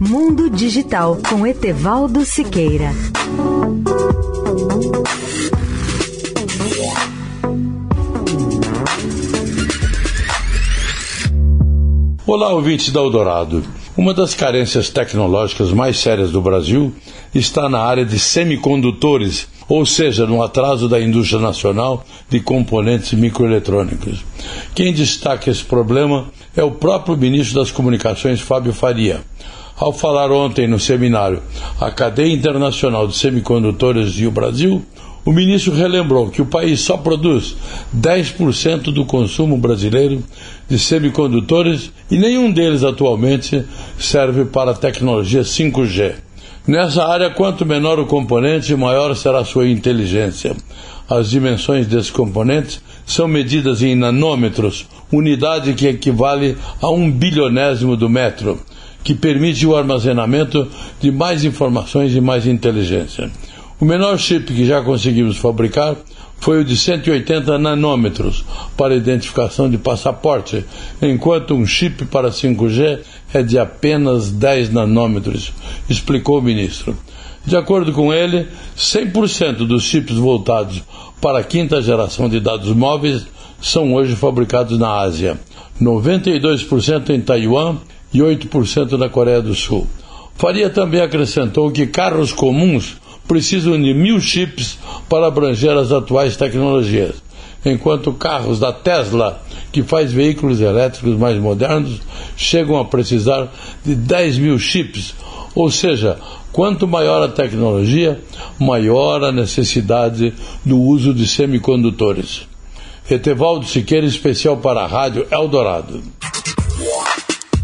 Mundo Digital com Etevaldo Siqueira. Olá, ouvintes da Eldorado. Uma das carências tecnológicas mais sérias do Brasil está na área de semicondutores, ou seja, no atraso da indústria nacional de componentes microeletrônicos. Quem destaca esse problema é o próprio ministro das Comunicações, Fábio Faria. Ao falar ontem no seminário A Cadeia Internacional de Semicondutores e o Brasil, o ministro relembrou que o país só produz 10% do consumo brasileiro de semicondutores e nenhum deles atualmente serve para a tecnologia 5G. Nessa área, quanto menor o componente, maior será a sua inteligência. As dimensões desses componentes são medidas em nanômetros, unidade que equivale a um bilionésimo do metro que permite o armazenamento de mais informações e mais inteligência. O menor chip que já conseguimos fabricar foi o de 180 nanômetros para identificação de passaporte, enquanto um chip para 5G é de apenas 10 nanômetros, explicou o ministro. De acordo com ele, 100% dos chips voltados para a quinta geração de dados móveis são hoje fabricados na Ásia, 92% em Taiwan e 8% na Coreia do Sul. Faria também acrescentou que carros comuns precisam de mil chips para abranger as atuais tecnologias, enquanto carros da Tesla, que faz veículos elétricos mais modernos, chegam a precisar de 10 mil chips. Ou seja, quanto maior a tecnologia, maior a necessidade do uso de semicondutores. Etevaldo Siqueira, especial para a Rádio Eldorado.